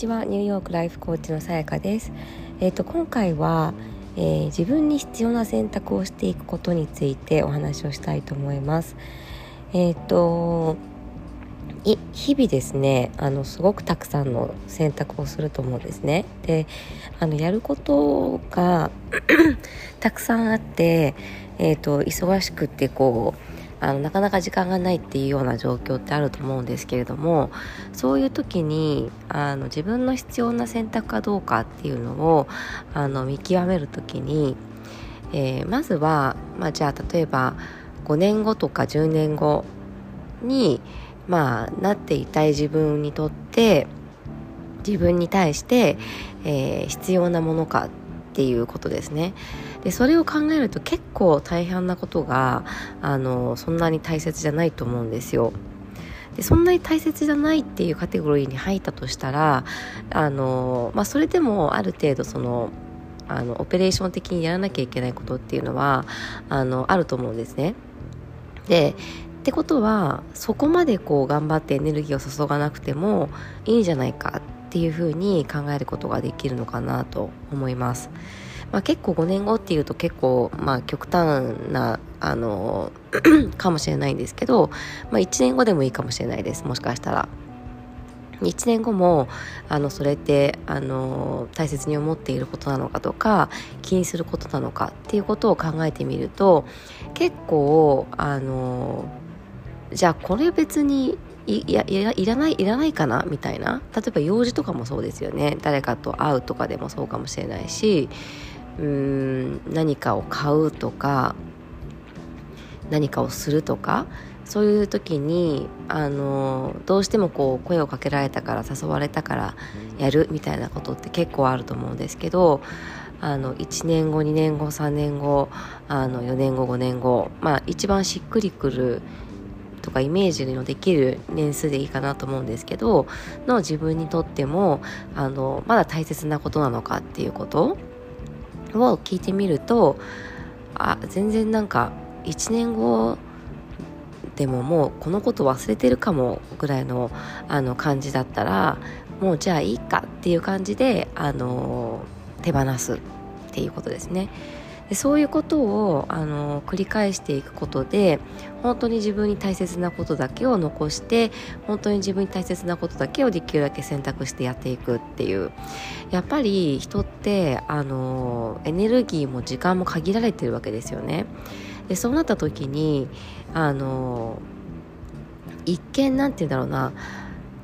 ちはニューヨークライフコーチのさやかです。え、ー、と今回は、えー、自分に必要な選択をしていくことについてお話をしたいと思います。えっ、ー、と日々ですねあのすごくたくさんの選択をすると思うんですね。であのやることが たくさんあって、えーと忙しくってこうあのなかなか時間がないっていうような状況ってあると思うんですけれどもそういう時にあの自分の必要な選択かどうかっていうのをあの見極める時に、えー、まずは、まあ、じゃあ例えば5年後とか10年後に、まあ、なっていたい自分にとって自分に対して、えー、必要なものかっていうことですね。でそれを考えると結構大変なことがあのそんなに大切じゃないと思うんですよ。でそんなに大切じゃないっていうカテゴリーに入ったとしたらあの、まあ、それでもある程度そのあのオペレーション的にやらなきゃいけないことっていうのはあのあると思うんですね。でってことはそこまでこう頑張ってエネルギーを注がなくてもいいんじゃないかっていうふうに考えることができるのかなと思います。まあ、結構5年後っていうと結構まあ極端なあの かもしれないんですけど、まあ、1年後でもいいかもしれないですもしかしたら。1年後もあのそれってあの大切に思っていることなのかとか気にすることなのかっていうことを考えてみると結構あのじゃあこれ別にいやいらないいらないかなみたいな。例えば用事とかもそうですよね。誰かと会うとかでもそうかもしれないしうーん何かを買うとか何かをするとかそういう時にあのどうしてもこう声をかけられたから誘われたからやるみたいなことって結構あると思うんですけどあの1年後2年後3年後あの4年後5年後まあ一番しっくりくるとかイメージのできる年数でいいかなと思うんですけどの自分にとってもあのまだ大切なことなのかっていうことを聞いてみるとあ全然なんか1年後でももうこのこと忘れてるかもぐらいのあの感じだったらもうじゃあいいかっていう感じであの手放すっていうことですね。でそういうことをあの繰り返していくことで本当に自分に大切なことだけを残して本当に自分に大切なことだけをできるだけ選択してやっていくっていうやっぱり人ってあのエネルギーも時間も限られてるわけですよね。でそうなった時にあの一見なんて言うんだろうな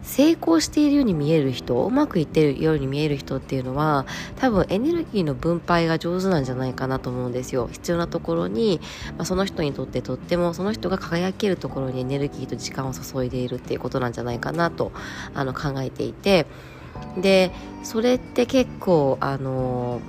成功しているように見える人うまくいってるように見える人っていうのは多分エネルギーの分配が上手なんじゃないかなと思うんですよ。必要なところに、まあ、その人にとってとってもその人が輝けるところにエネルギーと時間を注いでいるっていうことなんじゃないかなとあの考えていて。でそれって結構あの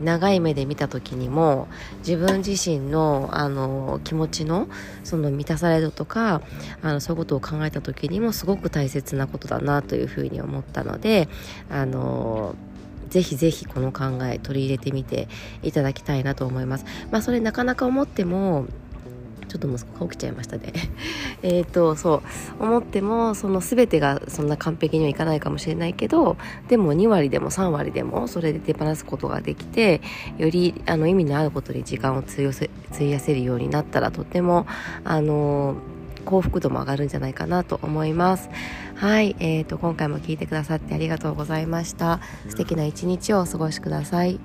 長い目で見た時にも自分自身のあの気持ちのその満たされるとかあのそういうことを考えた時にもすごく大切なことだなというふうに思ったのであのぜひぜひこの考え取り入れてみていただきたいなと思います。まあそれなかなか思ってもちょっと息子が起きちゃいましたね えっとそう思ってもその全てがそんな完璧にはいかないかもしれないけどでも2割でも3割でもそれで手放すことができてよりあの意味のあることに時間を費やせ費やせるようになったらとってもあの幸福度も上がるんじゃないかなと思います。はい、えーと、今回も聞いてくださってありがとうございました。素敵な一日をお過ごしください。